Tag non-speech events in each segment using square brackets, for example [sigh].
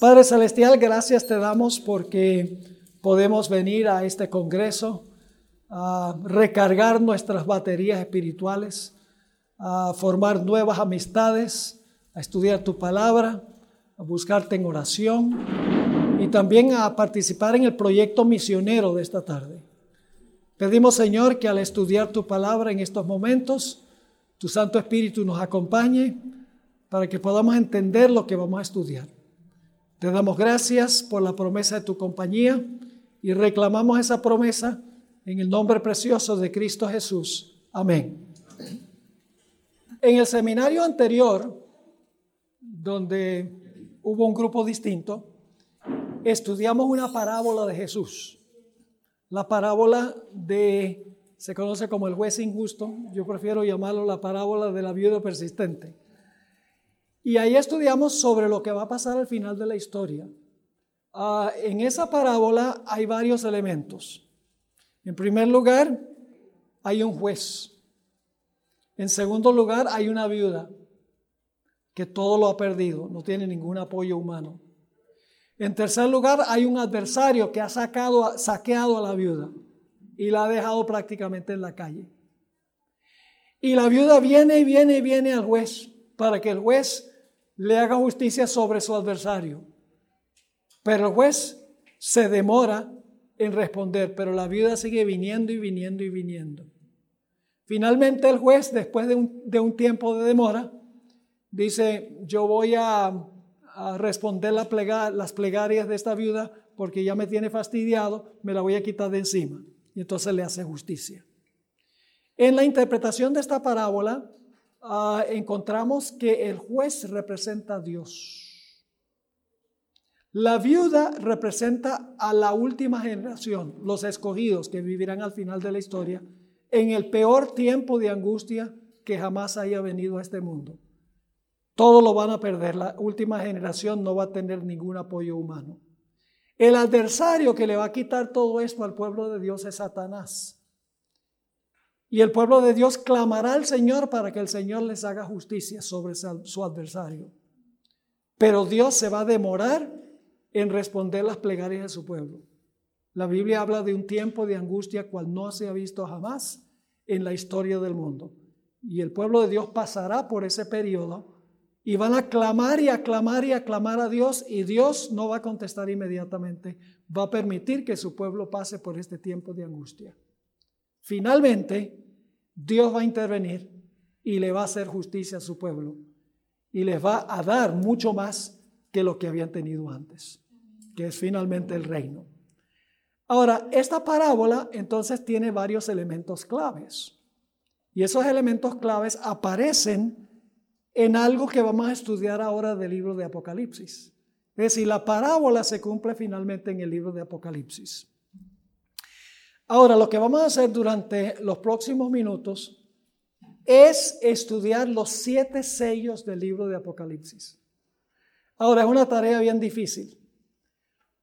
Padre Celestial, gracias te damos porque podemos venir a este Congreso a recargar nuestras baterías espirituales, a formar nuevas amistades, a estudiar tu palabra, a buscarte en oración y también a participar en el proyecto misionero de esta tarde. Pedimos, Señor, que al estudiar tu palabra en estos momentos, tu Santo Espíritu nos acompañe para que podamos entender lo que vamos a estudiar. Te damos gracias por la promesa de tu compañía y reclamamos esa promesa en el nombre precioso de Cristo Jesús. Amén. En el seminario anterior, donde hubo un grupo distinto, estudiamos una parábola de Jesús. La parábola de, se conoce como el juez injusto, yo prefiero llamarlo la parábola de la viuda persistente. Y ahí estudiamos sobre lo que va a pasar al final de la historia. Ah, en esa parábola hay varios elementos. En primer lugar, hay un juez. En segundo lugar, hay una viuda que todo lo ha perdido, no tiene ningún apoyo humano. En tercer lugar, hay un adversario que ha sacado, saqueado a la viuda y la ha dejado prácticamente en la calle. Y la viuda viene y viene y viene al juez para que el juez le haga justicia sobre su adversario. Pero el juez se demora en responder, pero la viuda sigue viniendo y viniendo y viniendo. Finalmente el juez, después de un, tiempo de demora, dice, yo voy a, responder las plegarias de esta viuda porque ya me tiene fastidiado, me la voy a quitar de encima. Y entonces le hace justicia. En la interpretación de esta parábola ah, encontramos que el juez representa a Dios. La viuda representa a la última generación, los escogidos que vivirán al final de la historia, en el peor tiempo de angustia que jamás haya venido a este mundo. Todo lo van a perder, la última generación no va a tener ningún apoyo humano. El adversario que le va a quitar todo esto al pueblo de Dios es Satanás. Y el pueblo de Dios clamará al Señor para que el Señor les haga justicia sobre su adversario. Pero Dios se va a demorar en responder las plegarias de su pueblo. La Biblia habla de un tiempo de angustia cual no se ha visto jamás en la historia del mundo. Y el pueblo de Dios pasará por ese periodo y van a clamar y aclamar y aclamar a Dios y Dios no va a contestar inmediatamente, va a permitir que su pueblo pase por este tiempo de angustia. Finalmente, Dios va a intervenir y le va a hacer justicia a su pueblo y les va a dar mucho más que lo que habían tenido antes que es finalmente el reino. Ahora, esta parábola entonces tiene varios elementos claves. Y esos elementos claves aparecen en algo que vamos a estudiar ahora del libro de Apocalipsis. Es decir, la parábola se cumple finalmente en el libro de Apocalipsis. Ahora, lo que vamos a hacer durante los próximos minutos es estudiar los siete sellos del libro de Apocalipsis. Ahora, es una tarea bien difícil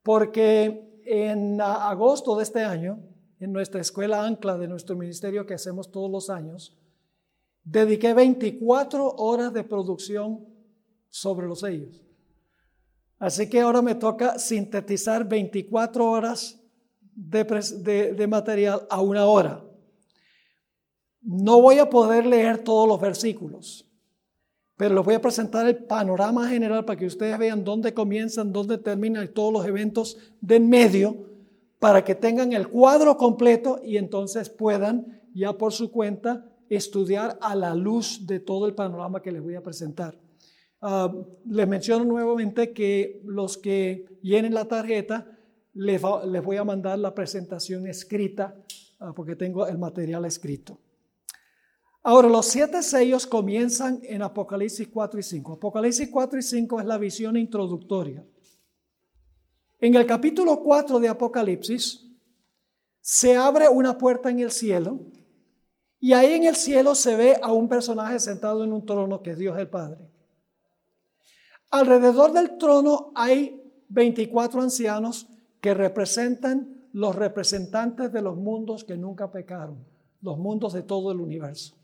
porque en agosto de este año, en nuestra escuela ancla de nuestro ministerio que hacemos todos los años, dediqué 24 horas de producción sobre los sellos. Así que ahora me toca sintetizar 24 horas de, material a una hora. No voy a poder leer todos los versículos pero les voy a presentar el panorama general para que ustedes vean dónde comienzan, dónde terminan todos los eventos de medio, para que tengan el cuadro completo y entonces puedan ya por su cuenta estudiar a la luz de todo el panorama que les voy a presentar. Ah, les menciono nuevamente que los que llenen la tarjeta, les, voy a mandar la presentación escrita, ah, porque tengo el material escrito. Ahora, los siete sellos comienzan en Apocalipsis 4 y 5. Apocalipsis 4 y 5 es la visión introductoria. En el capítulo 4 de Apocalipsis se abre una puerta en el cielo y ahí en el cielo se ve a un personaje sentado en un trono que es Dios el Padre. Alrededor del trono hay 24 ancianos que representan los representantes de los mundos que nunca pecaron, los mundos de todo el universo.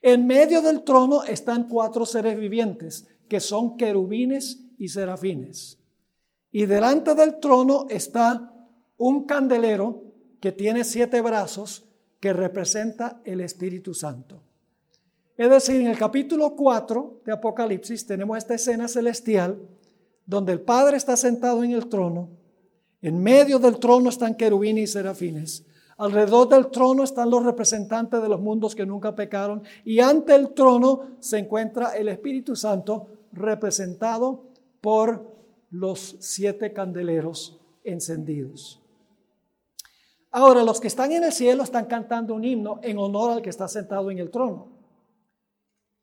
En medio del trono están cuatro seres vivientes, que son querubines y serafines. Y delante del trono está un candelero que tiene siete brazos que representa el Espíritu Santo. Es decir, en el capítulo 4 de Apocalipsis tenemos esta escena celestial donde el Padre está sentado en el trono. En medio del trono están querubines y serafines. Alrededor del trono están los representantes de los mundos que nunca pecaron. Y ante el trono se encuentra el Espíritu Santo representado por los siete candeleros encendidos. Ahora, los que están en el cielo están cantando un himno en honor al que está sentado en el trono.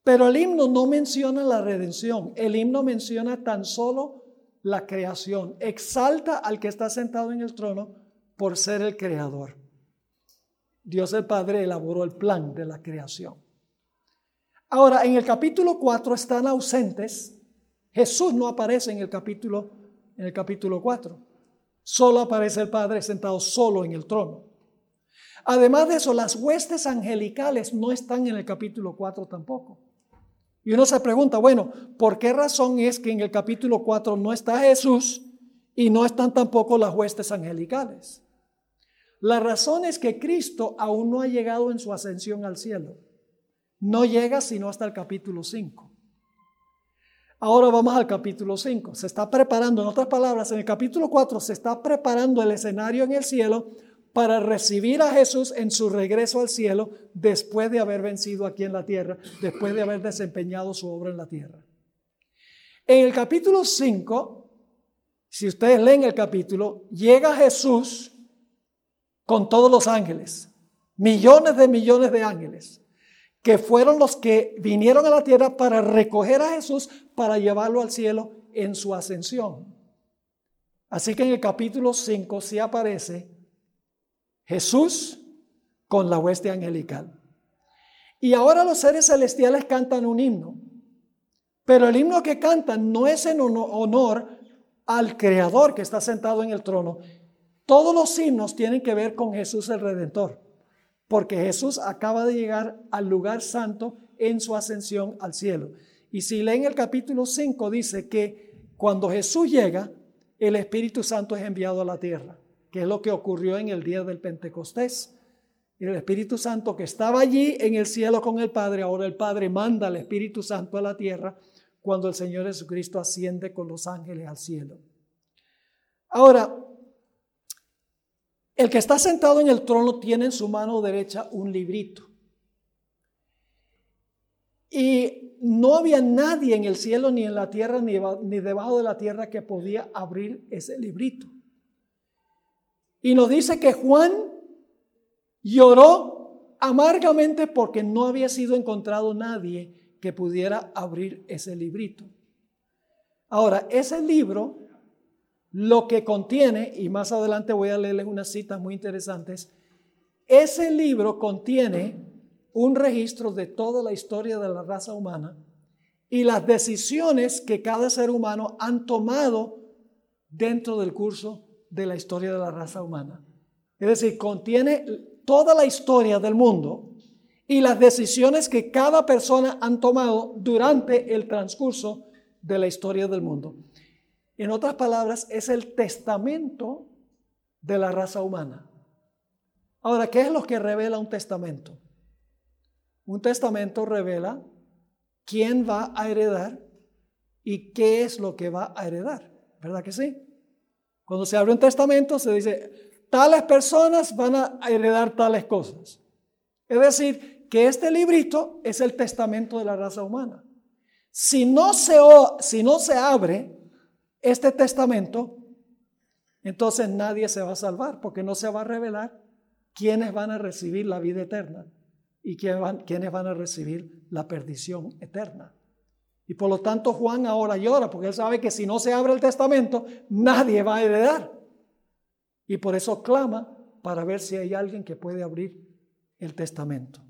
Pero el himno no menciona la redención, el himno menciona tan solo la creación. Exalta al que está sentado en el trono por ser el creador. Dios el Padre elaboró el plan de la creación. Ahora, en el capítulo 4 están ausentes. Jesús no aparece en el capítulo, en el capítulo 4. Solo aparece el Padre sentado solo en el trono. Además de eso, las huestes angelicales no están en el capítulo 4 tampoco. Y uno se pregunta, bueno, ¿por qué razón es que en el capítulo 4 no está Jesús y no están tampoco las huestes angelicales? La razón es que Cristo aún no ha llegado en su ascensión al cielo. No llega sino hasta el capítulo 5. Ahora vamos al capítulo 5. Se está preparando, en otras palabras, en el capítulo 4 se está preparando el escenario en el cielo para recibir a Jesús en su regreso al cielo después de haber vencido aquí en la tierra, después de haber desempeñado su obra en la tierra. En el capítulo 5, si ustedes leen el capítulo, llega Jesús con todos los ángeles, millones de millones de ángeles que fueron los que vinieron a la tierra para recoger a Jesús, para llevarlo al cielo en su ascensión. Así que en el capítulo 5 sí aparece Jesús con la hueste angelical. Y ahora los seres celestiales cantan un himno, pero el himno que cantan no es en honor al Creador que está sentado en el trono. Todos los himnos tienen que ver con Jesús el Redentor porque Jesús acaba de llegar al lugar santo en su ascensión al cielo. Y si leen el capítulo 5, dice que cuando Jesús llega, el Espíritu Santo es enviado a la tierra, que es lo que ocurrió en el día del Pentecostés. El Espíritu Santo que estaba allí en el cielo con el Padre, ahora el Padre manda al Espíritu Santo a la tierra cuando el Señor Jesucristo asciende con los ángeles al cielo. Ahora, el que está sentado en el trono tiene en su mano derecha un librito. Y no había nadie en el cielo, ni en la tierra, ni, debajo de la tierra que podía abrir ese librito. Y nos dice que Juan lloró amargamente porque no había sido encontrado nadie que pudiera abrir ese librito. Ahora, ese libro lo que contiene, y más adelante voy a leerles unas citas muy interesantes, ese libro contiene un registro de toda la historia de la raza humana y las decisiones que cada ser humano han tomado dentro del curso de la historia de la raza humana. Es decir, contiene toda la historia del mundo y las decisiones que cada persona han tomado durante el transcurso de la historia del mundo. En otras palabras, es el testamento de la raza humana. Ahora, ¿qué es lo que revela un testamento? Un testamento revela quién va a heredar y qué es lo que va a heredar. ¿Verdad que sí? Cuando se abre un testamento se dice, tales personas van a heredar tales cosas. Es decir, que este librito es el testamento de la raza humana. Si no se, si no se abre, este testamento, entonces nadie se va a salvar porque no se va a revelar quiénes van a recibir la vida eterna y quiénes van, quiénes van a recibir la perdición eterna. Y por lo tanto Juan ahora llora porque él sabe que si no se abre el testamento, nadie va a heredar. Y por eso clama para ver si hay alguien que puede abrir el testamento.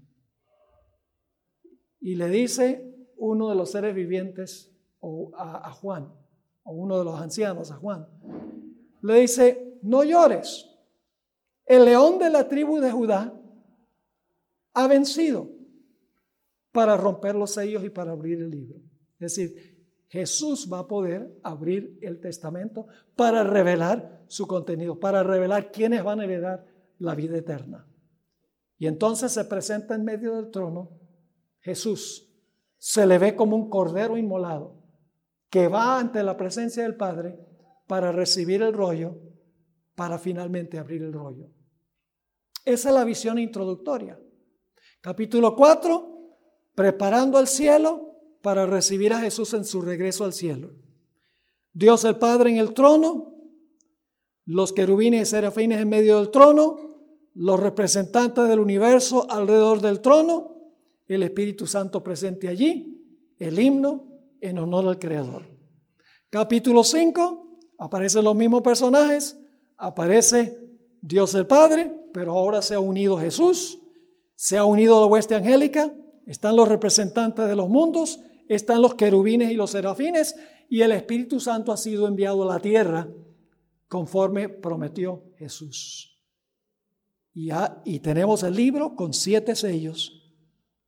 Y le dice uno de los seres vivientes a, a Juan, uno de los ancianos, a Juan, le dice, no llores, el león de la tribu de Judá ha vencido para romper los sellos y para abrir el libro. Es decir, Jesús va a poder abrir el testamento para revelar su contenido, para revelar quiénes van a heredar la vida eterna. Y entonces se presenta en medio del trono Jesús. Se le ve como un cordero inmolado que va ante la presencia del Padre para recibir el rollo, para finalmente abrir el rollo. Esa es la visión introductoria. Capítulo 4, preparando el cielo para recibir a Jesús en su regreso al cielo. Dios el Padre en el trono, los querubines y serafines en medio del trono, los representantes del universo alrededor del trono, el Espíritu Santo presente allí, el himno en honor al Creador. Capítulo 5, aparecen los mismos personajes, aparece Dios el Padre, pero ahora se ha unido Jesús, se ha unido la hueste angélica, están los representantes de los mundos, están los querubines y los serafines, y el Espíritu Santo ha sido enviado a la tierra conforme prometió Jesús. Y, y tenemos el libro con siete sellos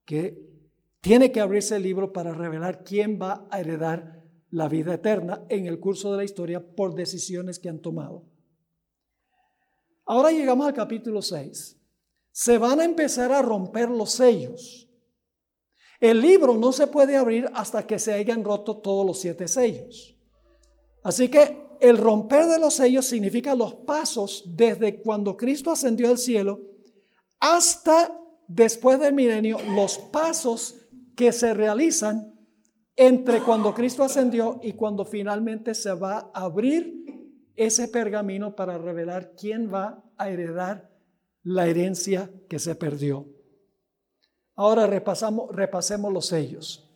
que tiene que abrirse el libro para revelar quién va a heredar la vida eterna en el curso de la historia por decisiones que han tomado. Ahora llegamos al capítulo 6. Se van a empezar a romper los sellos. El libro no se puede abrir hasta que se hayan roto todos los siete sellos. Así que el romper de los sellos significa los pasos desde cuando Cristo ascendió al cielo hasta después del milenio, los pasos que se realizan entre cuando Cristo ascendió y cuando finalmente se va a abrir ese pergamino para revelar quién va a heredar la herencia que se perdió. Ahora repasamos, repasemos los sellos.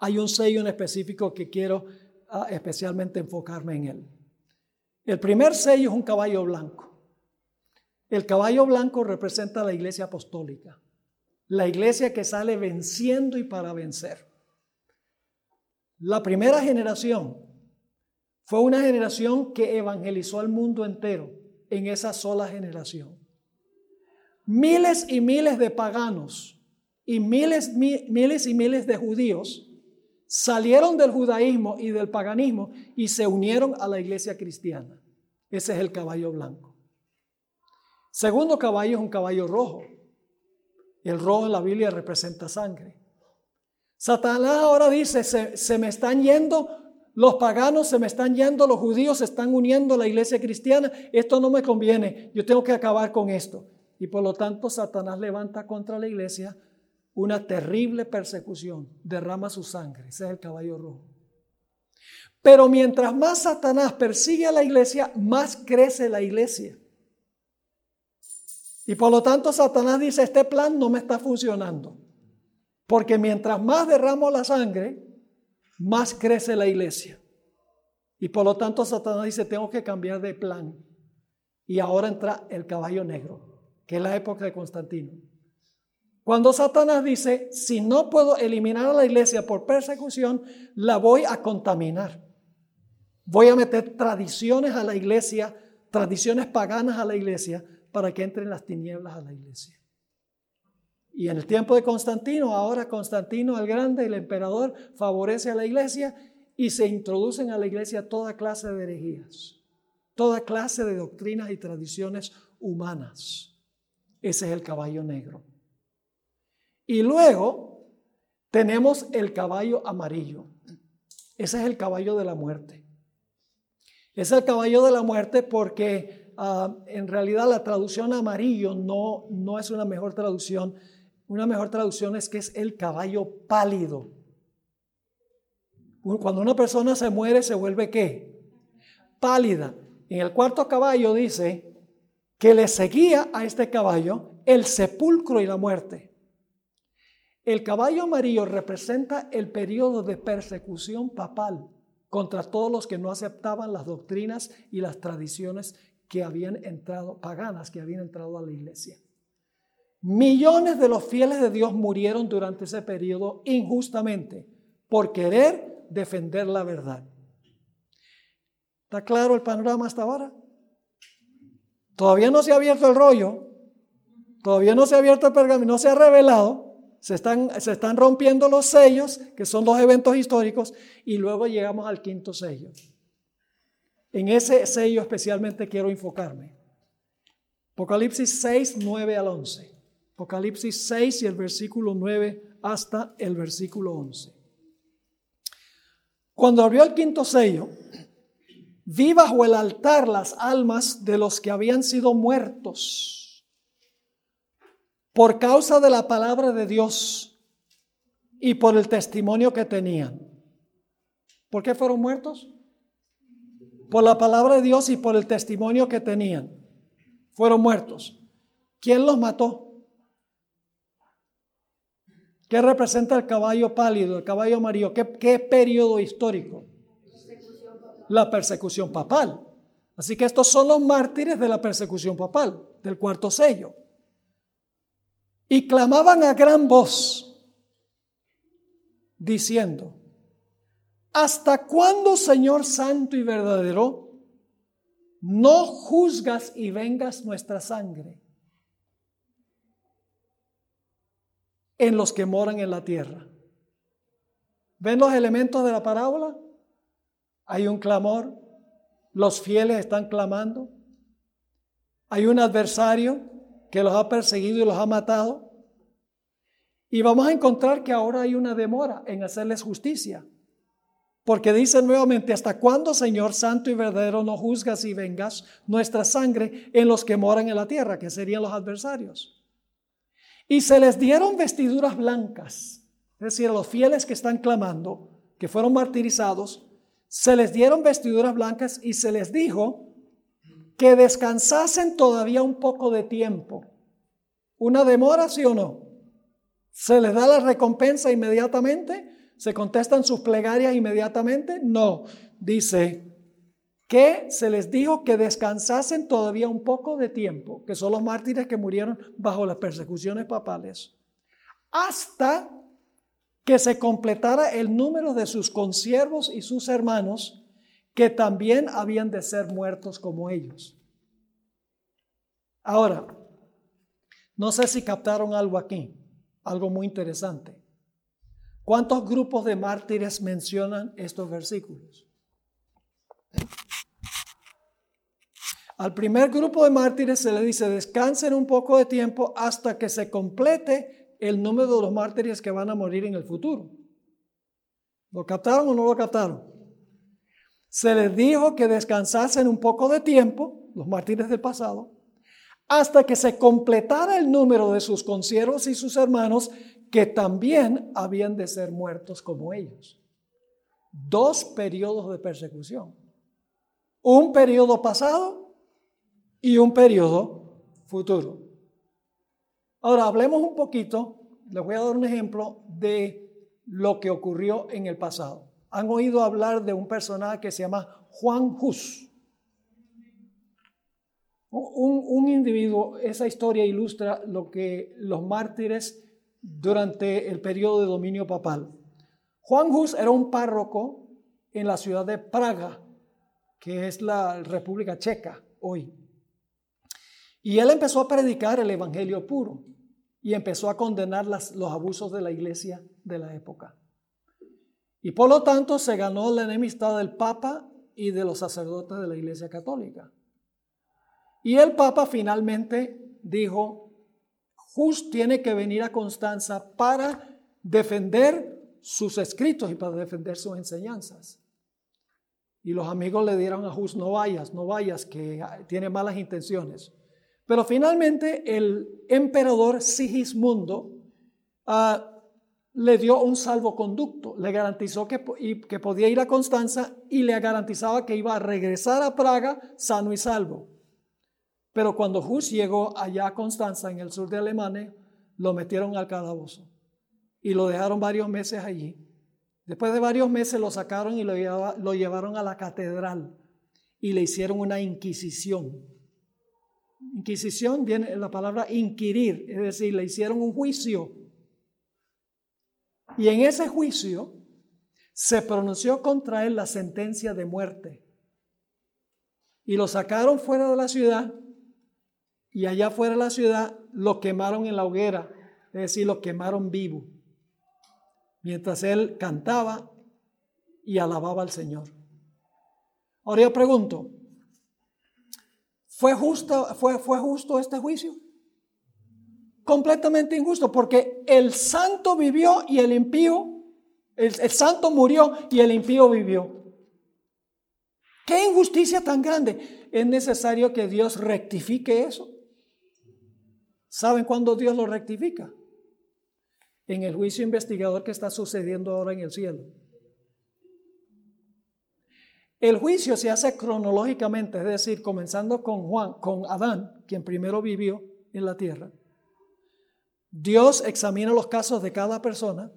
Hay un sello en específico que quiero ah, especialmente enfocarme en él. El primer sello es un caballo blanco. El caballo blanco representa la iglesia apostólica, la iglesia que sale venciendo y para vencer. La primera generación fue una generación que evangelizó al mundo entero en esa sola generación. Miles y miles de paganos y miles, miles y miles de judíos salieron del judaísmo y del paganismo y se unieron a la iglesia cristiana. Ese es el caballo blanco. Segundo caballo es un caballo rojo. El rojo en la Biblia representa sangre. Satanás ahora dice, se, se, me están yendo los paganos, se me están yendo los judíos, se están uniendo a la iglesia cristiana. Esto no me conviene, yo tengo que acabar con esto. Y por lo tanto Satanás levanta contra la iglesia una terrible persecución, derrama su sangre. Ese es el caballo rojo. Pero mientras más Satanás persigue a la iglesia, más crece la iglesia. Y por lo tanto Satanás dice, este plan no me está funcionando. Porque mientras más derramo la sangre, más crece la iglesia. Y por lo tanto Satanás dice, tengo que cambiar de plan. Y ahora entra el caballo negro, que es la época de Constantino. Cuando Satanás dice, si no puedo eliminar a la iglesia por persecución, la voy a contaminar. Voy a meter tradiciones a la iglesia, tradiciones paganas a la iglesia, para que entren las tinieblas a la iglesia. Y en el tiempo de Constantino, ahora Constantino el Grande, el emperador, favorece a la iglesia y se introducen a la iglesia toda clase de herejías, toda clase de doctrinas y tradiciones humanas. Ese es el caballo negro. Y luego tenemos el caballo amarillo. Ese es el caballo de la muerte. Es el caballo de la muerte porque ah, en realidad la traducción amarillo no, no es una mejor traducción. Una mejor traducción es que es el caballo pálido. Cuando una persona se muere, se vuelve qué? Pálida. En el cuarto caballo dice que le seguía a este caballo el sepulcro y la muerte. El caballo amarillo representa el periodo de persecución papal contra todos los que no aceptaban las doctrinas y las tradiciones que habían entrado, paganas, que habían entrado a la iglesia. Millones de los fieles de Dios murieron durante ese periodo injustamente por querer defender la verdad. ¿Está claro el panorama hasta ahora? Todavía no se ha abierto el rollo, todavía no se ha abierto el pergamino, no se ha revelado, se están, se están rompiendo los sellos, que son los eventos históricos, y luego llegamos al quinto sello. En ese sello especialmente quiero enfocarme. Apocalipsis 6, 9 al 11. Apocalipsis 6 y el versículo 9 hasta el versículo 11. Cuando abrió el quinto sello, vi bajo el altar las almas de los que habían sido muertos por causa de la palabra de Dios y por el testimonio que tenían. ¿Por qué fueron muertos? Por la palabra de Dios y por el testimonio que tenían. Fueron muertos. ¿Quién los mató? ¿Qué representa el caballo pálido, el caballo amarillo? ¿Qué, qué periodo histórico? La persecución papal. Así que estos son los mártires de la persecución papal, del cuarto sello. Y clamaban a gran voz, diciendo, ¿hasta cuándo, Señor Santo y verdadero, no juzgas y vengas nuestra sangre? en los que moran en la tierra. ¿Ven los elementos de la parábola? Hay un clamor, los fieles están clamando, hay un adversario que los ha perseguido y los ha matado. Y vamos a encontrar que ahora hay una demora en hacerles justicia. Porque dice nuevamente, ¿hasta cuándo, Señor Santo y verdadero, no juzgas y vengas nuestra sangre en los que moran en la tierra, que serían los adversarios? Y se les dieron vestiduras blancas, es decir, a los fieles que están clamando, que fueron martirizados, se les dieron vestiduras blancas y se les dijo que descansasen todavía un poco de tiempo. ¿Una demora, sí o no? ¿Se les da la recompensa inmediatamente? ¿Se contestan sus plegarias inmediatamente? No. Dice, que se les dijo que descansasen todavía un poco de tiempo, que son los mártires que murieron bajo las persecuciones papales, hasta que se completara el número de sus consiervos y sus hermanos, que también habían de ser muertos como ellos. Ahora, no sé si captaron algo aquí, algo muy interesante. ¿Cuántos grupos de mártires mencionan estos versículos? Al primer grupo de mártires se le dice descansen un poco de tiempo hasta que se complete el número de los mártires que van a morir en el futuro. ¿Lo captaron o no lo captaron? Se les dijo que descansasen un poco de tiempo, los mártires del pasado, hasta que se completara el número de sus conciervos y sus hermanos que también habían de ser muertos como ellos. Dos periodos de persecución. Un periodo pasado y un periodo futuro. Ahora hablemos un poquito, les voy a dar un ejemplo de lo que ocurrió en el pasado. Han oído hablar de un personaje que se llama Juan Hus. Un, individuo, esa historia ilustra lo que los mártires durante el periodo de dominio papal. Juan Hus era un párroco en la ciudad de Praga, que es la República Checa hoy. Y él empezó a predicar el Evangelio puro y empezó a condenar los abusos de la iglesia de la época. Y por lo tanto se ganó la enemistad del Papa y de los sacerdotes de la iglesia católica. Y el Papa finalmente dijo, Just tiene que venir a Constanza para defender sus escritos y para defender sus enseñanzas. Y los amigos le dieron a Just, no vayas, no vayas, que tiene malas intenciones. Pero finalmente el emperador Sigismundo ah, le dio un salvoconducto, le garantizó que, podía ir a Constanza y le garantizaba que iba a regresar a Praga sano y salvo. Pero cuando Hus llegó allá a Constanza, en el sur de Alemania, lo metieron al calabozo y lo dejaron varios meses allí. Después de varios meses lo sacaron y lo llevaron a la catedral y le hicieron una inquisición. Inquisición viene la palabra inquirir, es decir, le hicieron un juicio. Y en ese juicio se pronunció contra él la sentencia de muerte. Y lo sacaron fuera de la ciudad y allá fuera de la ciudad lo quemaron en la hoguera es decir, lo quemaron vivo, mientras él cantaba y alababa al Señor. Ahora yo pregunto, ¿fue justo, fue, fue justo este juicio? Completamente injusto, porque el santo vivió y el impío, el, el santo murió y el impío vivió. ¿Qué injusticia tan grande? Es necesario que Dios rectifique eso. ¿Saben cuándo Dios lo rectifica? En el juicio investigador que está sucediendo ahora en el cielo. El juicio se hace cronológicamente, es decir, comenzando con Juan, con Adán, quien primero vivió en la tierra. Dios examina los casos de cada persona,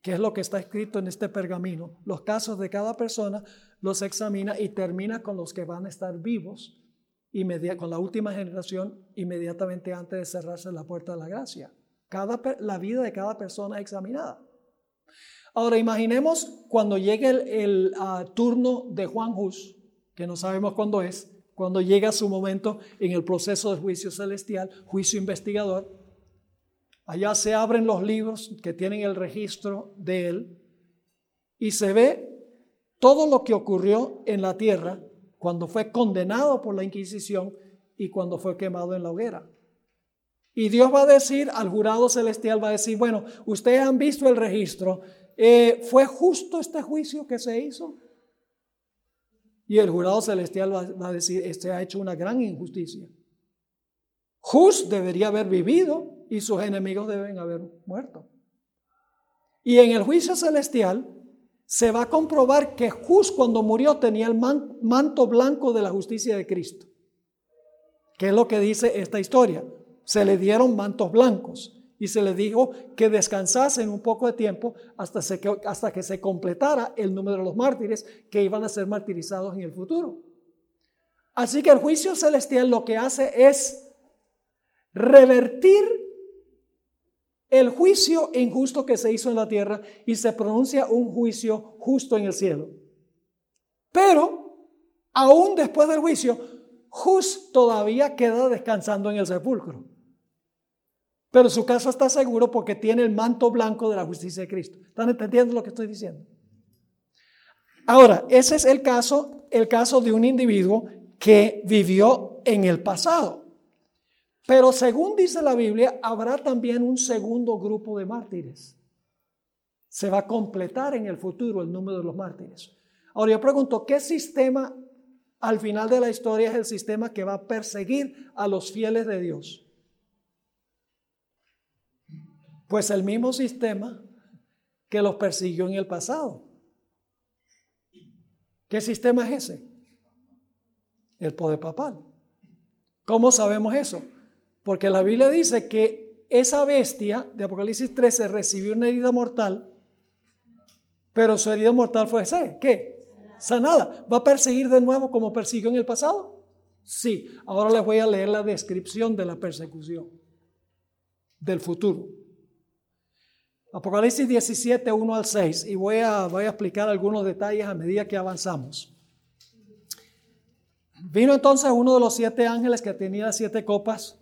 que es lo que está escrito en este pergamino. Los casos de cada persona los examina y termina con los que van a estar vivos, con la última generación, inmediatamente antes de cerrarse la puerta de la gracia. Cada, la vida de cada persona es examinada. Ahora imaginemos cuando llegue el, ah, turno de Juan Hus, que no sabemos cuándo es, cuando llega su momento en el proceso de juicio celestial, juicio investigador. Allá se abren los libros que tienen el registro de él y se ve todo lo que ocurrió en la tierra cuando fue condenado por la Inquisición y cuando fue quemado en la hoguera. Y Dios va a decir al jurado celestial, va a decir, bueno, ustedes han visto el registro, eh, ¿fue justo este juicio que se hizo? Y el jurado celestial va, a decir, este ha hecho una gran injusticia. Just debería haber vivido y sus enemigos deben haber muerto. Y en el juicio celestial, se va a comprobar que Jus cuando murió tenía el manto blanco de la justicia de Cristo. ¿Qué es lo que dice esta historia? Se le dieron mantos blancos y se le dijo que descansasen un poco de tiempo hasta, hasta que se completara el número de los mártires que iban a ser martirizados en el futuro. Así que el juicio celestial lo que hace es revertir el juicio injusto que se hizo en la tierra y se pronuncia un juicio justo en el cielo. Pero, aún después del juicio, Jus todavía queda descansando en el sepulcro. Pero su caso está seguro porque tiene el manto blanco de la justicia de Cristo. ¿Están entendiendo lo que estoy diciendo? Ahora, ese es el caso, el caso de un individuo que vivió en el pasado. Pero según dice la Biblia, habrá también un segundo grupo de mártires. Se va a completar en el futuro el número de los mártires. Ahora yo pregunto, ¿qué sistema al final de la historia es el sistema que va a perseguir a los fieles de Dios? Pues el mismo sistema que los persiguió en el pasado. ¿Qué sistema es ese? El poder papal. ¿Cómo sabemos eso? Porque la Biblia dice que esa bestia de Apocalipsis 13 recibió una herida mortal, pero su herida mortal fue ese, ¿qué? Sanada. ¿Va a perseguir de nuevo como persiguió en el pasado? Sí. Ahora les voy a leer la descripción de la persecución del futuro. Apocalipsis 17, 1 al 6, y voy a, voy a explicar algunos detalles a medida que avanzamos. Vino entonces uno de los siete ángeles que tenía siete copas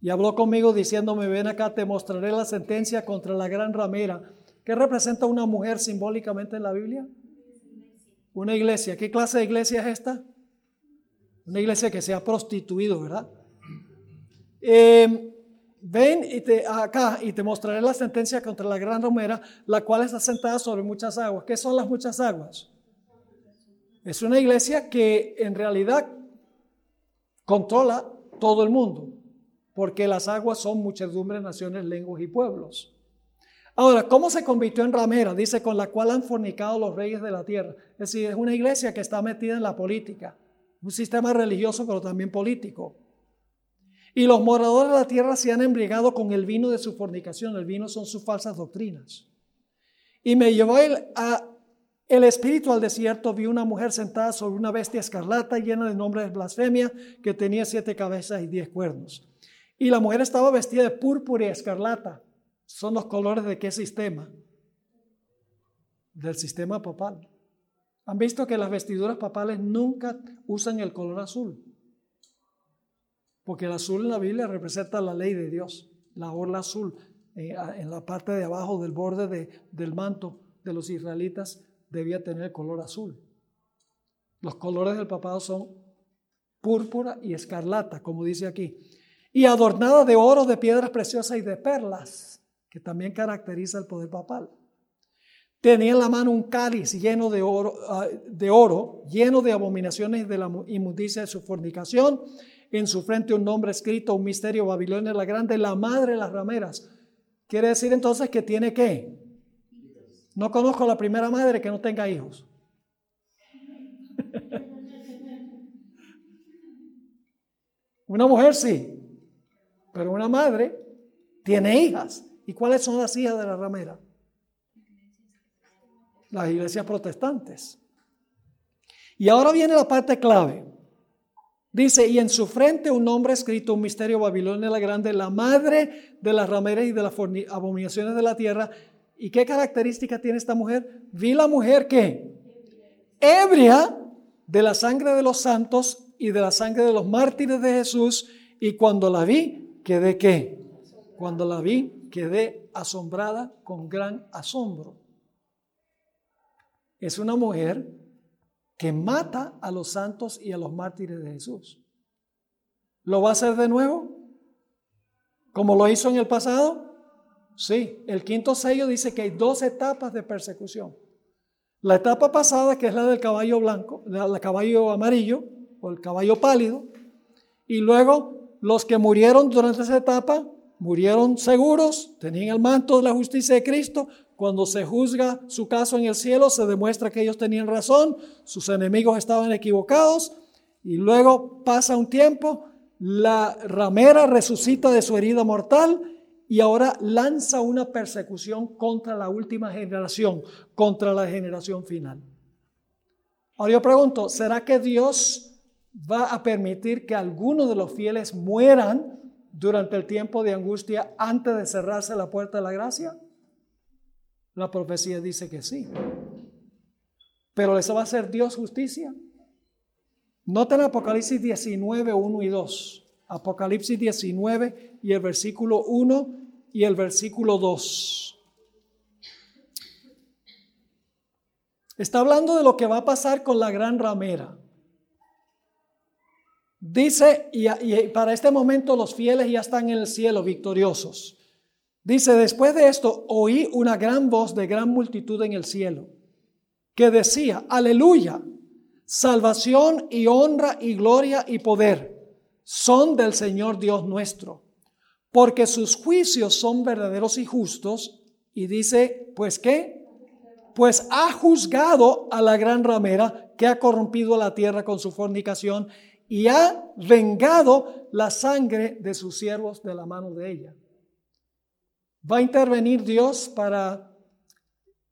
y habló conmigo diciéndome, ven acá, te mostraré la sentencia contra la gran ramera. ¿Qué representa una mujer simbólicamente en la Biblia? Una iglesia. ¿Qué clase de iglesia es esta? Una iglesia que se ha prostituido, ¿verdad? Em, ven y te, acá y te mostraré la sentencia contra la gran ramera, la cual está sentada sobre muchas aguas. ¿Qué son las muchas aguas? Es una iglesia que en realidad controla todo el mundo porque las aguas son muchedumbres, naciones, lenguas y pueblos. Ahora, ¿cómo se convirtió en ramera? Dice, con la cual han fornicado los reyes de la tierra. Es decir, es una iglesia que está metida en la política, un sistema religioso, pero también político. Y los moradores de la tierra se han embriagado con el vino de su fornicación. El vino son sus falsas doctrinas. Y me llevó el, el espíritu al desierto, vi una mujer sentada sobre una bestia escarlata llena de nombres de blasfemia que tenía siete cabezas y diez cuernos. Y la mujer estaba vestida de púrpura y escarlata. ¿Son los colores de qué sistema? Del sistema papal. ¿Han visto que las vestiduras papales nunca usan el color azul? Porque el azul en la Biblia representa la ley de Dios, la orla azul. eh, en la parte de abajo del borde de, del manto de los israelitas debía tener color azul. Los colores del papado son púrpura y escarlata, como dice aquí, y adornada de oro, de piedras preciosas y de perlas, que también caracteriza el poder papal. Tenía en la mano un cáliz lleno de oro, ah, de oro, lleno de abominaciones de la inmundicia de su fornicación. En su frente un nombre escrito, un misterio, Babilonia la grande, la madre de las rameras. Quiere decir entonces que tiene que. No conozco a la primera madre que no tenga hijos. [laughs] una mujer sí, pero una madre tiene hijas. ¿Y cuáles son las hijas de la ramera? las iglesias protestantes. Y ahora viene la parte clave. Dice, y en su frente un nombre escrito, un misterio, Babilonia la Grande, la madre de las rameras y de las abominaciones de la tierra. ¿Y qué característica tiene esta mujer? Vi la mujer que, ebria de la sangre de los santos y de la sangre de los mártires de Jesús, y cuando la vi, quedé qué? Cuando la vi, quedé asombrada con gran asombro es una mujer que mata a los santos y a los mártires de Jesús. ¿Lo va a hacer de nuevo? ¿Como lo hizo en el pasado? Sí, el quinto sello dice que hay dos etapas de persecución. La etapa pasada, que es la del caballo blanco, del caballo amarillo o el caballo pálido, y luego los que murieron durante esa etapa murieron seguros, tenían el manto de la justicia de Cristo, cuando se juzga su caso en el cielo, se demuestra que ellos tenían razón, sus enemigos estaban equivocados, y luego pasa un tiempo, la ramera resucita de su herida mortal y ahora lanza una persecución contra la última generación, contra la generación final. Ahora yo pregunto, ¿será que Dios va a permitir que algunos de los fieles mueran durante el tiempo de angustia antes de cerrarse la puerta de la gracia? La profecía dice que sí. Pero ¿les va a hacer Dios justicia? Noten Apocalipsis 19, 1 y 2. Apocalipsis 19 y el versículo 1 y el versículo 2. Está hablando de lo que va a pasar con la gran ramera. Dice, y, y, para este momento los fieles ya están en el cielo victoriosos. Dice, después de esto oí una gran voz de gran multitud en el cielo que decía, aleluya, salvación y honra y gloria y poder son del Señor Dios nuestro, porque sus juicios son verdaderos y justos. Y dice, pues qué? Pues ha juzgado a la gran ramera que ha corrompido la tierra con su fornicación y ha vengado la sangre de sus siervos de la mano de ella. ¿Va a intervenir Dios para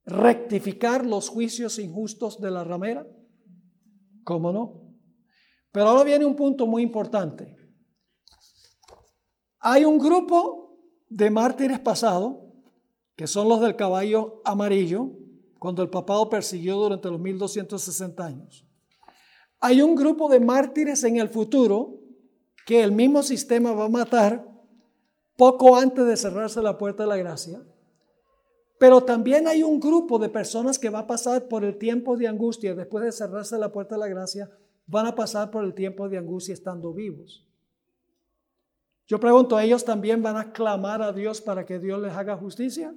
rectificar los juicios injustos de la ramera? ¿Cómo no? Pero ahora viene un punto muy importante. Hay un grupo de mártires pasados, que son los del caballo amarillo, cuando el papado persiguió durante los 1260 años. Hay un grupo de mártires en el futuro que el mismo sistema va a matar poco antes de cerrarse la puerta de la gracia. Pero también hay un grupo de personas que va a pasar por el tiempo de angustia después de cerrarse la puerta de la gracia, van a pasar por el tiempo de angustia estando vivos. Yo pregunto, ¿ellos también van a clamar a Dios para que Dios les haga justicia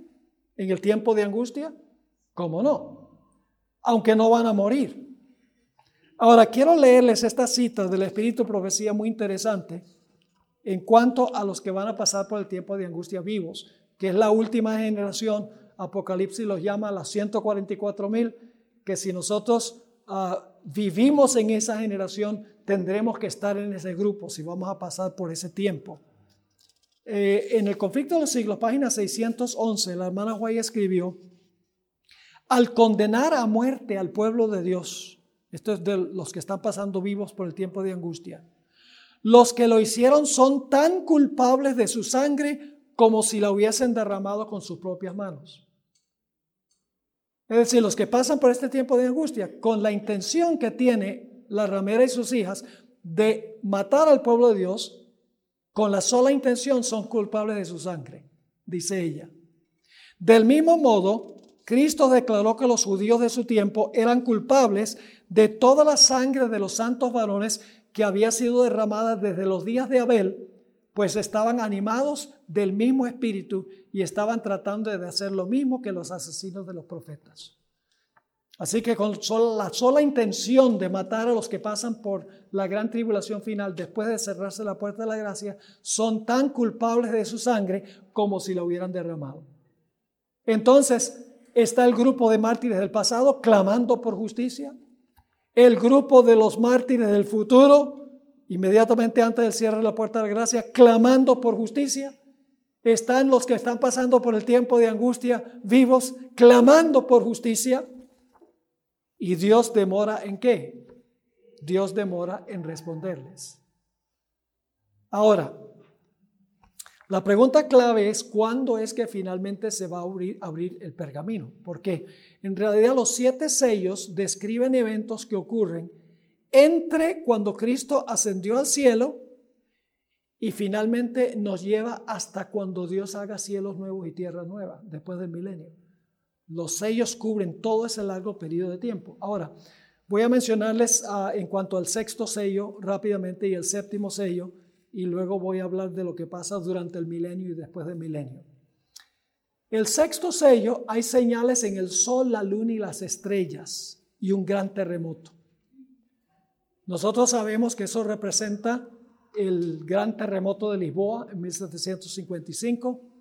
en el tiempo de angustia? ¿Cómo no? Aunque no van a morir. Ahora quiero leerles esta cita del Espíritu Profecía muy interesante en cuanto a los que van a pasar por el tiempo de angustia vivos, que es la última generación. Apocalipsis los llama las 144 mil, que si nosotros ah, vivimos en esa generación, tendremos que estar en ese grupo si vamos a pasar por ese tiempo. Eh, en el conflicto de los siglos, página 611, la hermana Guay escribió, al condenar a muerte al pueblo de Dios, esto es de los que están pasando vivos por el tiempo de angustia, los que lo hicieron son tan culpables de su sangre como si la hubiesen derramado con sus propias manos. Es decir, los que pasan por este tiempo de angustia con la intención que tiene la ramera y sus hijas de matar al pueblo de Dios, con la sola intención son culpables de su sangre. dice ella. Del mismo modo, Cristo declaró que los judíos de su tiempo eran culpables de toda la sangre de los santos varones que había sido derramada desde los días de Abel, pues estaban animados del mismo espíritu y estaban tratando de hacer lo mismo que los asesinos de los profetas. Así que con la sola intención de matar a los que pasan por la gran tribulación final después de cerrarse la puerta de la gracia, son tan culpables de su sangre como si la hubieran derramado. Entonces está el grupo de mártires del pasado clamando por justicia, el grupo de los mártires del futuro, inmediatamente antes del cierre de la puerta de la gracia, clamando por justicia. Están los que están pasando por el tiempo de angustia vivos, clamando por justicia. ¿Y Dios demora en qué? Dios demora en responderles. Ahora, la pregunta clave es cuándo es que finalmente se va a abrir, el pergamino. Porque en realidad los siete sellos describen eventos que ocurren entre cuando Cristo ascendió al cielo y finalmente nos lleva hasta cuando Dios haga cielos nuevos y tierra nueva, después del milenio. Los sellos cubren todo ese largo periodo de tiempo. Ahora, voy a mencionarles ah, en cuanto al sexto sello rápidamente y el séptimo sello, y luego voy a hablar de lo que pasa durante el milenio y después del milenio. El sexto sello hay señales en el sol, la luna y las estrellas y un gran terremoto. Nosotros sabemos que eso representa el gran terremoto de Lisboa en 1755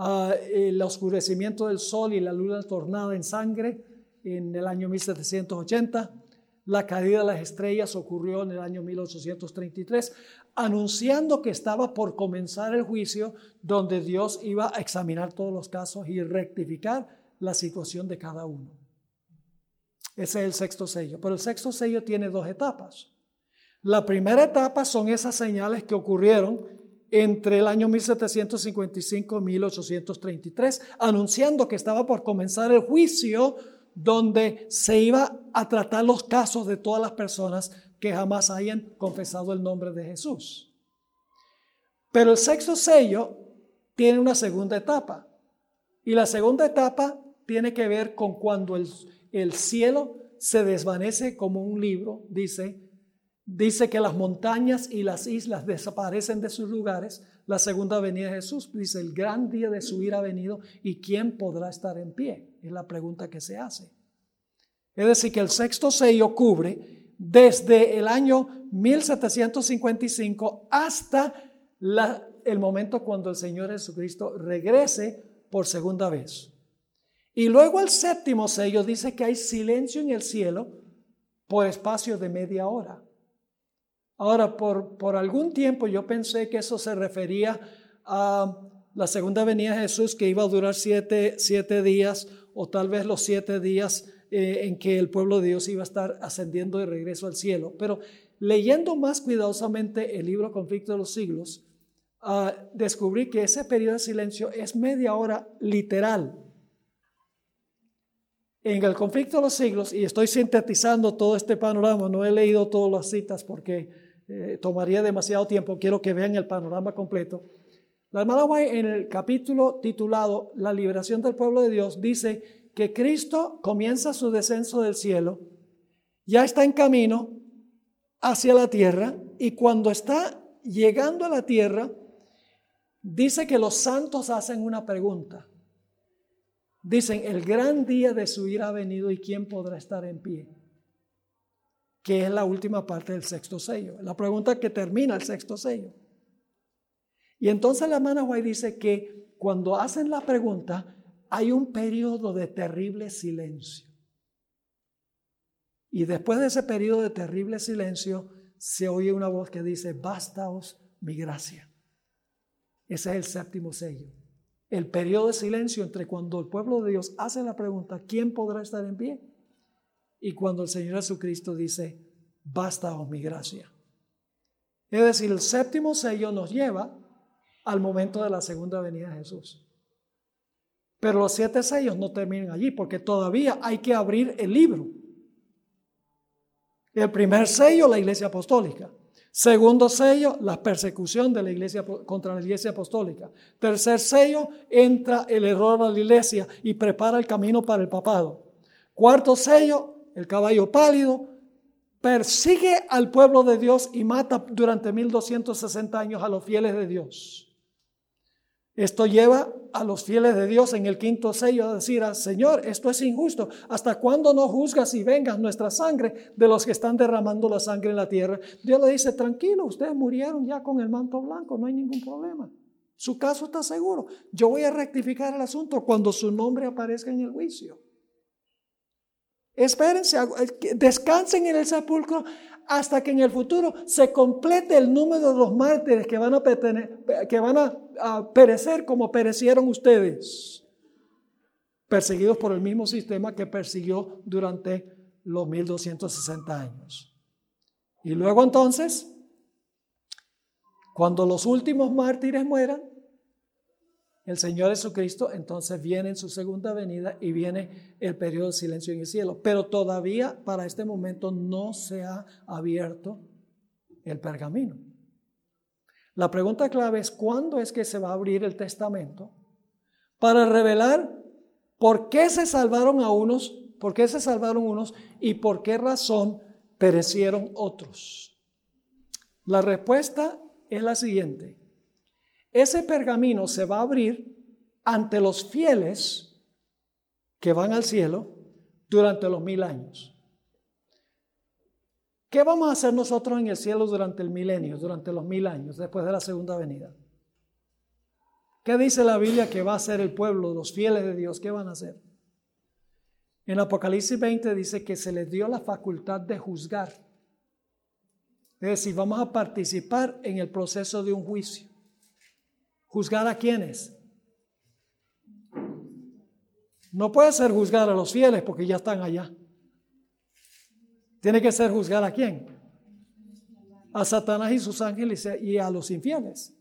Ah, el oscurecimiento del sol y la luna tornada en sangre en el año 1780. La caída de las estrellas ocurrió en el año 1833, anunciando que estaba por comenzar el juicio donde Dios iba a examinar todos los casos y rectificar la situación de cada uno. Ese es el sexto sello. Pero el sexto sello tiene dos etapas. La primera etapa son esas señales que ocurrieron entre el año 1755 y 1833, anunciando que estaba por comenzar el juicio donde se iba a tratar los casos de todas las personas que jamás hayan confesado el nombre de Jesús. Pero el sexto sello tiene una segunda etapa. Y la segunda etapa tiene que ver con cuando el, el cielo se desvanece como un libro, dice, Dice que las montañas y las islas desaparecen de sus lugares. La segunda venida de Jesús dice, el gran día de su ira ha venido y quién podrá estar en pie. Es la pregunta que se hace. Es decir, que el sexto sello cubre desde el año 1755 hasta el momento cuando el Señor Jesucristo regrese por segunda vez. Y luego el séptimo sello dice que hay silencio en el cielo por espacio de media hora. Ahora, por, por algún tiempo yo pensé que eso se refería a la segunda venida de Jesús que iba a durar siete, días o tal vez los siete días eh, en que el pueblo de Dios iba a estar ascendiendo de regreso al cielo. Pero leyendo más cuidadosamente el libro Conflicto de los Siglos, ah, descubrí que ese periodo de silencio es media hora literal. En el conflicto de los siglos, y estoy sintetizando todo este panorama, no he leído todas las citas porque eh, tomaría demasiado tiempo, quiero que vean el panorama completo. La hermana White en el capítulo titulado La liberación del pueblo de Dios dice que Cristo comienza su descenso del cielo, ya está en camino hacia la tierra y cuando está llegando a la tierra, dice que los santos hacen una pregunta. Dicen, el gran día de su ira ha venido y quién podrá estar en pie que es la última parte del sexto sello, la pregunta que termina el sexto sello. Y entonces la hermana White dice que cuando hacen la pregunta hay un periodo de terrible silencio. Y después de ese periodo de terrible silencio se oye una voz que dice, bastaos mi gracia. Ese es el séptimo sello. El periodo de silencio entre cuando el pueblo de Dios hace la pregunta, ¿quién podrá estar en pie? y cuando el Señor Jesucristo dice, basta mi gracia. Es decir, el séptimo sello nos lleva al momento de la segunda venida de Jesús. Pero los siete sellos no terminan allí porque todavía hay que abrir el libro. El primer sello, la iglesia apostólica. Segundo sello, la persecución de la iglesia contra la iglesia apostólica. Tercer sello, entra el error a la iglesia y prepara el camino para el papado. Cuarto sello, el caballo pálido, persigue al pueblo de Dios y mata durante 1260 años a los fieles de Dios. Esto lleva a los fieles de Dios en el quinto sello a decir, ah, Señor, esto es injusto. ¿Hasta cuándo no juzgas y vengas nuestra sangre de los que están derramando la sangre en la tierra? Dios le dice, tranquilo, ustedes murieron ya con el manto blanco, no hay ningún problema. Su caso está seguro. Yo voy a rectificar el asunto cuando su nombre aparezca en el juicio. Espérense, descansen en el sepulcro hasta que en el futuro se complete el número de los mártires que van a, perecer como perecieron ustedes, perseguidos por el mismo sistema que persiguió durante los 1260 años. Y luego entonces, cuando los últimos mártires mueran, el Señor Jesucristo, entonces viene en su segunda venida y viene el periodo de silencio en el cielo. Pero todavía para este momento no se ha abierto el pergamino. La pregunta clave es cuándo es que se va a abrir el testamento para revelar por qué se salvaron a unos, por qué se salvaron unos y por qué razón perecieron otros. La respuesta es la siguiente. Ese pergamino se va a abrir ante los fieles que van al cielo durante los mil años. ¿Qué vamos a hacer nosotros en el cielo durante el milenio, durante los mil años, después de la segunda venida? ¿Qué dice la Biblia que va a hacer el pueblo, los fieles de Dios? ¿Qué van a hacer? En Apocalipsis 20 dice que se les dio la facultad de juzgar. Es decir, vamos a participar en el proceso de un juicio. ¿Juzgar a quiénes? No puede ser juzgar a los fieles porque ya están allá. Tiene que ser juzgar a quién? A Satanás y sus ángeles y a los infieles.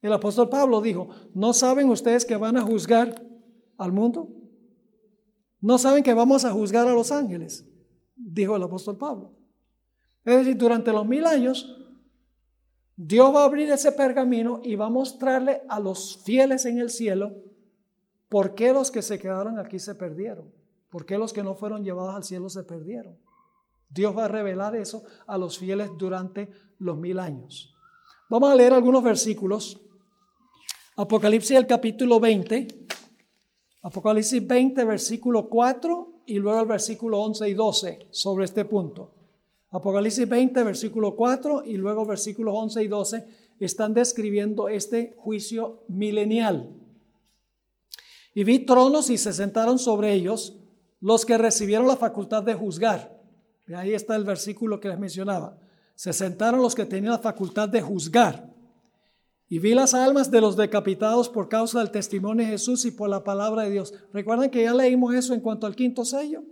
El apóstol Pablo dijo, ¿no saben ustedes que van a juzgar al mundo? ¿No saben que vamos a juzgar a los ángeles? Dijo el apóstol Pablo. Es decir, durante los mil años Dios va a abrir ese pergamino y va a mostrarle a los fieles en el cielo por qué los que se quedaron aquí se perdieron, por qué los que no fueron llevados al cielo se perdieron. Dios va a revelar eso a los fieles durante los mil años. Vamos a leer algunos versículos. Apocalipsis el capítulo 20. Apocalipsis 20, versículo 4 y luego el versículo 11 y 12 sobre este punto. Apocalipsis 20, versículo 4 y luego versículos 11 y 12 están describiendo este juicio milenial. Y vi tronos y se sentaron sobre ellos los que recibieron la facultad de juzgar. Y ahí está el versículo que les mencionaba. Se sentaron los que tenían la facultad de juzgar. Y vi las almas de los decapitados por causa del testimonio de Jesús y por la palabra de Dios. ¿Recuerdan que ya leímos eso en cuanto al quinto sello?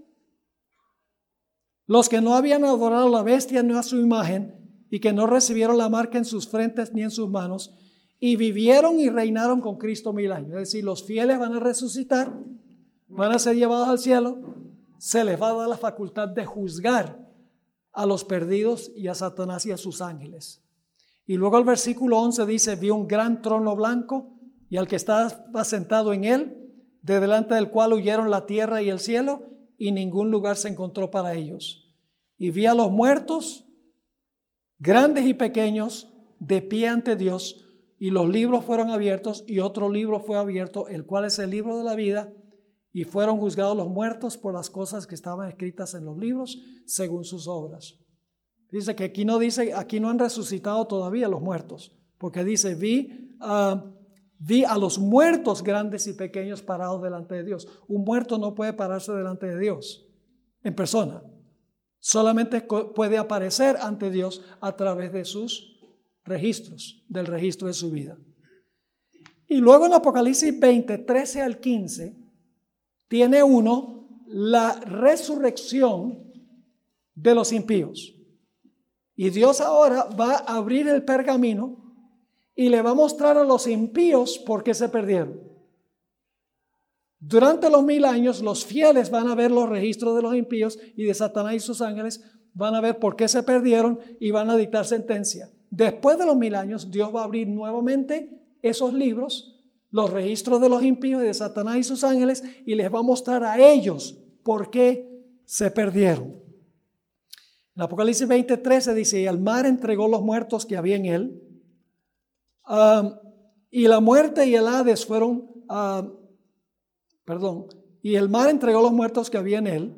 Los que no habían adorado a la bestia ni a su imagen y que no recibieron la marca en sus frentes ni en sus manos y vivieron y reinaron con Cristo mil años. Es decir, los fieles van a resucitar, van a ser llevados al cielo, se les va a dar la facultad de juzgar a los perdidos y a Satanás y a sus ángeles. Y luego el versículo 11 dice, vi un gran trono blanco y al que estaba sentado en él, de delante del cual huyeron la tierra y el cielo y ningún lugar se encontró para ellos. Y vi a los muertos, grandes y pequeños, de pie ante Dios, y los libros fueron abiertos, y otro libro fue abierto, el cual es el libro de la vida, y fueron juzgados los muertos por las cosas que estaban escritas en los libros, según sus obras. Dice que aquí no dice, aquí no han resucitado todavía los muertos, porque dice, vi a Vi a los muertos grandes y pequeños parados delante de Dios. Un muerto no puede pararse delante de Dios en persona. Solamente puede aparecer ante Dios a través de sus registros, del registro de su vida. Y luego en Apocalipsis 20, 13 al 15, tiene uno la resurrección de los impíos. Y Dios ahora va a abrir el pergamino y le va a mostrar a los impíos por qué se perdieron. Durante los mil años, los fieles van a ver los registros de los impíos y de Satanás y sus ángeles van a ver por qué se perdieron y van a dictar sentencia. Después de los mil años, Dios va a abrir nuevamente esos libros, los registros de los impíos y de Satanás y sus ángeles, y les va a mostrar a ellos por qué se perdieron. En Apocalipsis 20:13 dice, y al mar entregó los muertos que había en él, y la muerte y el Hades fueron, perdón, y el mar entregó los muertos que había en él.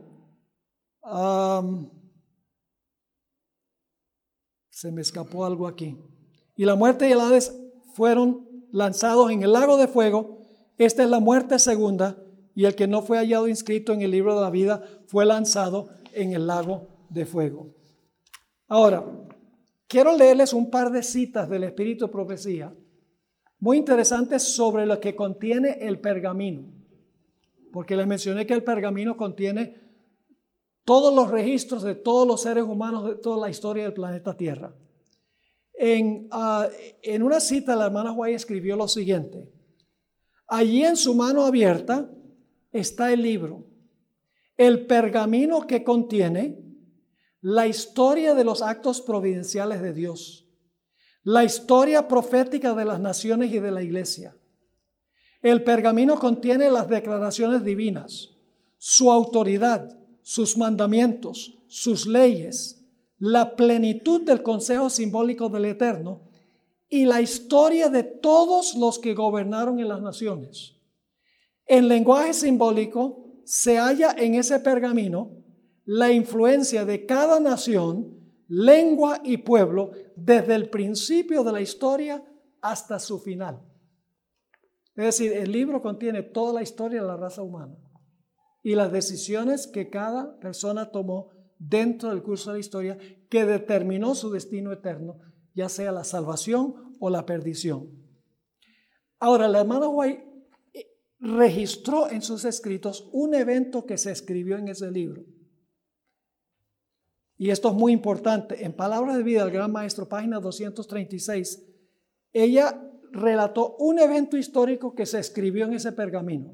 se me escapó algo aquí. Y la muerte y el Hades fueron lanzados en el lago de fuego. Esta es la muerte segunda. Y el que no fue hallado inscrito en el libro de la vida fue lanzado en el lago de fuego. Ahora, quiero leerles un par de citas del Espíritu de Profecía muy interesantes sobre lo que contiene el pergamino. Porque les mencioné que el pergamino contiene todos los registros de todos los seres humanos de toda la historia del planeta Tierra. En, ah, en una cita, la hermana White escribió lo siguiente. Allí en su mano abierta está el libro, el pergamino que contiene la historia de los actos providenciales de Dios, la historia profética de las naciones y de la iglesia. El pergamino contiene las declaraciones divinas, su autoridad, sus mandamientos, sus leyes, la plenitud del consejo simbólico del Eterno y la historia de todos los que gobernaron en las naciones. En lenguaje simbólico se halla en ese pergamino la influencia de cada nación, lengua y pueblo desde el principio de la historia hasta su final. Es decir, el libro contiene toda la historia de la raza humana y las decisiones que cada persona tomó dentro del curso de la historia que determinó su destino eterno, ya sea la salvación o la perdición. Ahora, la hermana White eh, registró en sus escritos un evento que se escribió en ese libro. Y esto es muy importante. En Palabras de Vida del Gran Maestro, página 236, ella relató un evento histórico que se escribió en ese pergamino.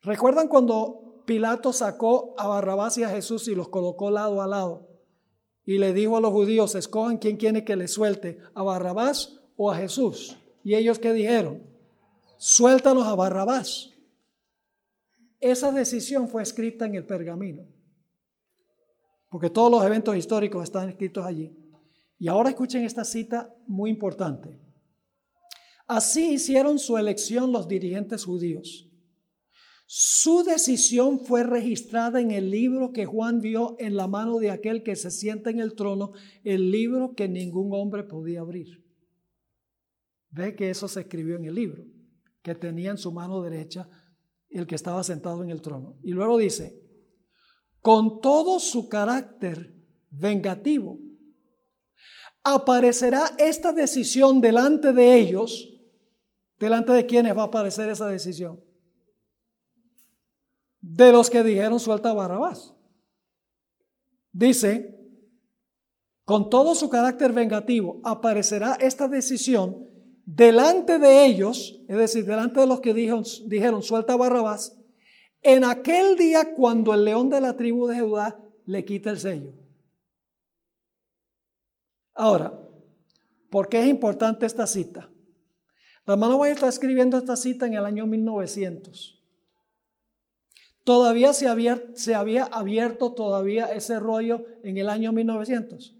¿Recuerdan cuando Pilato sacó a Barrabás y a Jesús y los colocó lado a lado? Y le dijo a los judíos, escojan quién quiere que le suelte, a Barrabás o a Jesús. Y ellos qué dijeron, suéltanos a Barrabás. Esa decisión fue escrita en el pergamino porque todos los eventos históricos están escritos allí. Y ahora escuchen esta cita muy importante. Así hicieron su elección los dirigentes judíos. Su decisión fue registrada en el libro que Juan vio en la mano de aquel que se sienta en el trono, el libro que ningún hombre podía abrir. Ve que eso se escribió en el libro, que tenía en su mano derecha el que estaba sentado en el trono. Y luego dice, con todo su carácter vengativo. Aparecerá esta decisión delante de ellos. ¿Delante de quiénes va a aparecer esa decisión? De los que dijeron suelta Barrabás. Dice, con todo su carácter vengativo, aparecerá esta decisión delante de ellos, es decir, delante de los que dijeron, dijeron suelta Barrabás, en aquel día cuando el león de la tribu de Judá le quita el sello. Ahora, ¿por qué es importante esta cita? La hermana White está escribiendo esta cita en el año 1900. Todavía se había, abierto todavía ese rollo en el año 1900.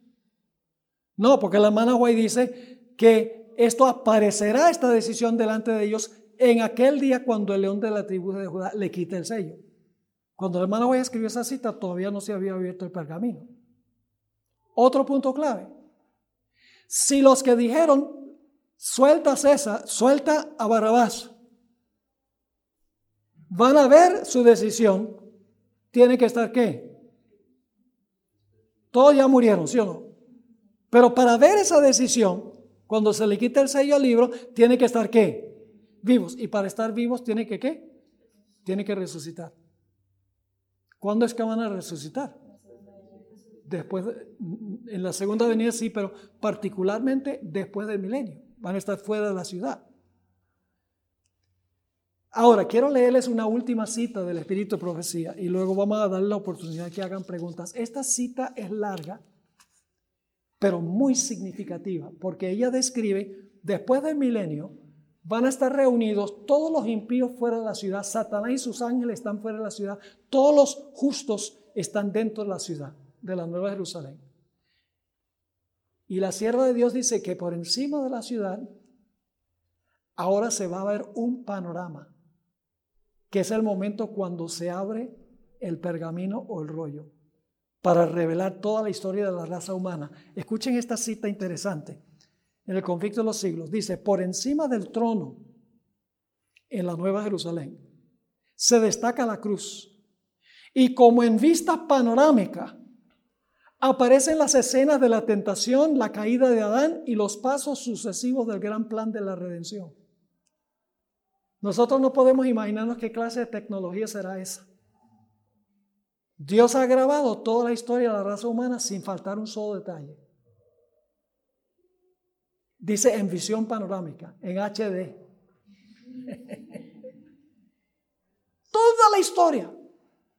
No, porque la hermana White dice que esto aparecerá, esta decisión delante de ellos en aquel día cuando el león de la tribu de Judá le quita el sello. Cuando el hermano a escribió esa cita, todavía no se había abierto el pergamino. Otro punto clave. Si los que dijeron, suelta a César, suelta a Barrabás, van a ver su decisión, tiene que estar qué? Todos ya murieron, ¿sí o no? Pero para ver esa decisión, cuando se le quita el sello al libro, tiene que estar qué? Vivos. Y para estar vivos tiene que qué? Tiene que resucitar. ¿Cuándo es que van a resucitar? Después, en la segunda venida sí, pero particularmente después del milenio. Van a estar fuera de la ciudad. Ahora, quiero leerles una última cita del Espíritu de Profecía y luego vamos a darle la oportunidad que hagan preguntas. Esta cita es larga, pero muy significativa, porque ella describe, después del milenio, van a estar reunidos todos los impíos fuera de la ciudad, Satanás y sus ángeles están fuera de la ciudad, todos los justos están dentro de la ciudad, de la Nueva Jerusalén. Y la sierva de Dios dice que por encima de la ciudad, ahora se va a ver un panorama que es el momento cuando se abre el pergamino o el rollo para revelar toda la historia de la raza humana. Escuchen esta cita interesante. En el conflicto de los siglos dice, por encima del trono en la Nueva Jerusalén se destaca la cruz. Y como en vista panorámica aparecen las escenas de la tentación, la caída de Adán y los pasos sucesivos del gran plan de la redención. Nosotros no podemos imaginarnos qué clase de tecnología será esa. Dios ha grabado toda la historia de la raza humana sin faltar un solo detalle. Dice en visión panorámica, en HD. [laughs] toda la historia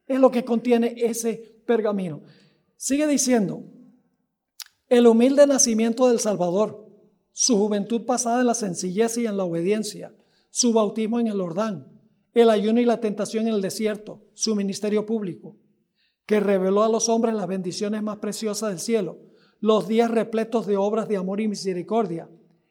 es lo que contiene ese pergamino. Sigue diciendo, el humilde nacimiento del Salvador, su juventud pasada en la sencillez y en la obediencia, su bautismo en el Jordán, el ayuno y la tentación en el desierto, su ministerio público, que reveló a los hombres las bendiciones más preciosas del cielo, los días repletos de obras de amor y misericordia,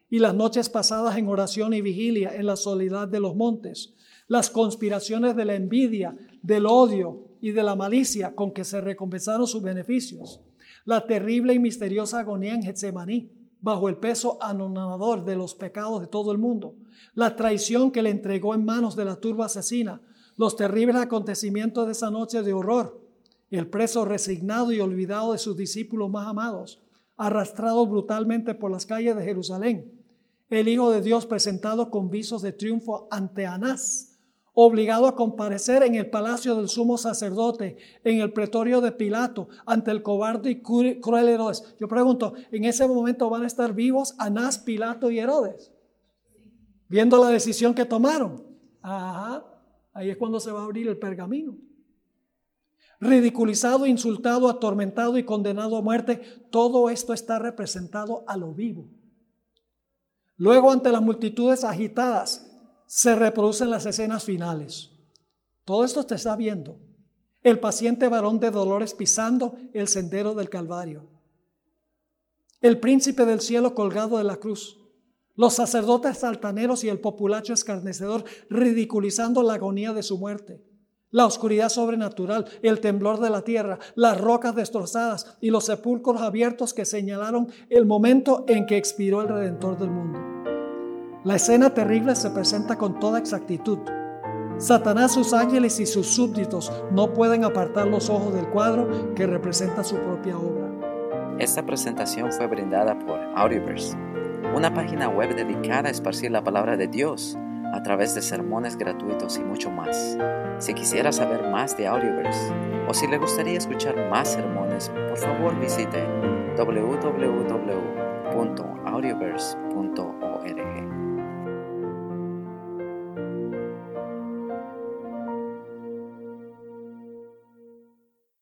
y las noches pasadas en oración y vigilia en la soledad de los montes, las conspiraciones de la envidia, del odio y de la malicia con que se recompensaron sus beneficios, la terrible y misteriosa agonía en Getsemaní, bajo el peso anonadador de los pecados de todo el mundo, la traición que le entregó en manos de la turba asesina, los terribles acontecimientos de esa noche de horror, el preso resignado y olvidado de sus discípulos más amados, arrastrado brutalmente por las calles de Jerusalén, el Hijo de Dios presentado con visos de triunfo ante Anás, obligado a comparecer en el palacio del sumo sacerdote, en el pretorio de Pilato, ante el cobarde y cruel Herodes. Yo pregunto, ¿en ese momento van a estar vivos Anás, Pilato y Herodes? viendo la decisión que tomaron. Ajá, ahí es cuando se va a abrir el pergamino. Ridiculizado, insultado, atormentado y condenado a muerte, todo esto está representado a lo vivo. Luego, ante las multitudes agitadas, se reproducen las escenas finales. Todo esto te está viendo. El paciente varón de dolores pisando el sendero del Calvario. El príncipe del cielo colgado de la cruz los sacerdotes altaneros y el populacho escarnecedor ridiculizando la agonía de su muerte, la oscuridad sobrenatural, el temblor de la tierra, las rocas destrozadas y los sepulcros abiertos que señalaron el momento en que expiró el Redentor del mundo. La escena terrible se presenta con toda exactitud. Satanás, sus ángeles y sus súbditos no pueden apartar los ojos del cuadro que representa su propia obra. Esta presentación fue brindada por Audioverse una página web dedicada a esparcir la palabra de Dios a través de sermones gratuitos y mucho más. Si quisiera saber más de Audioverse o si le gustaría escuchar más sermones, por favor visite www.audioverse.org.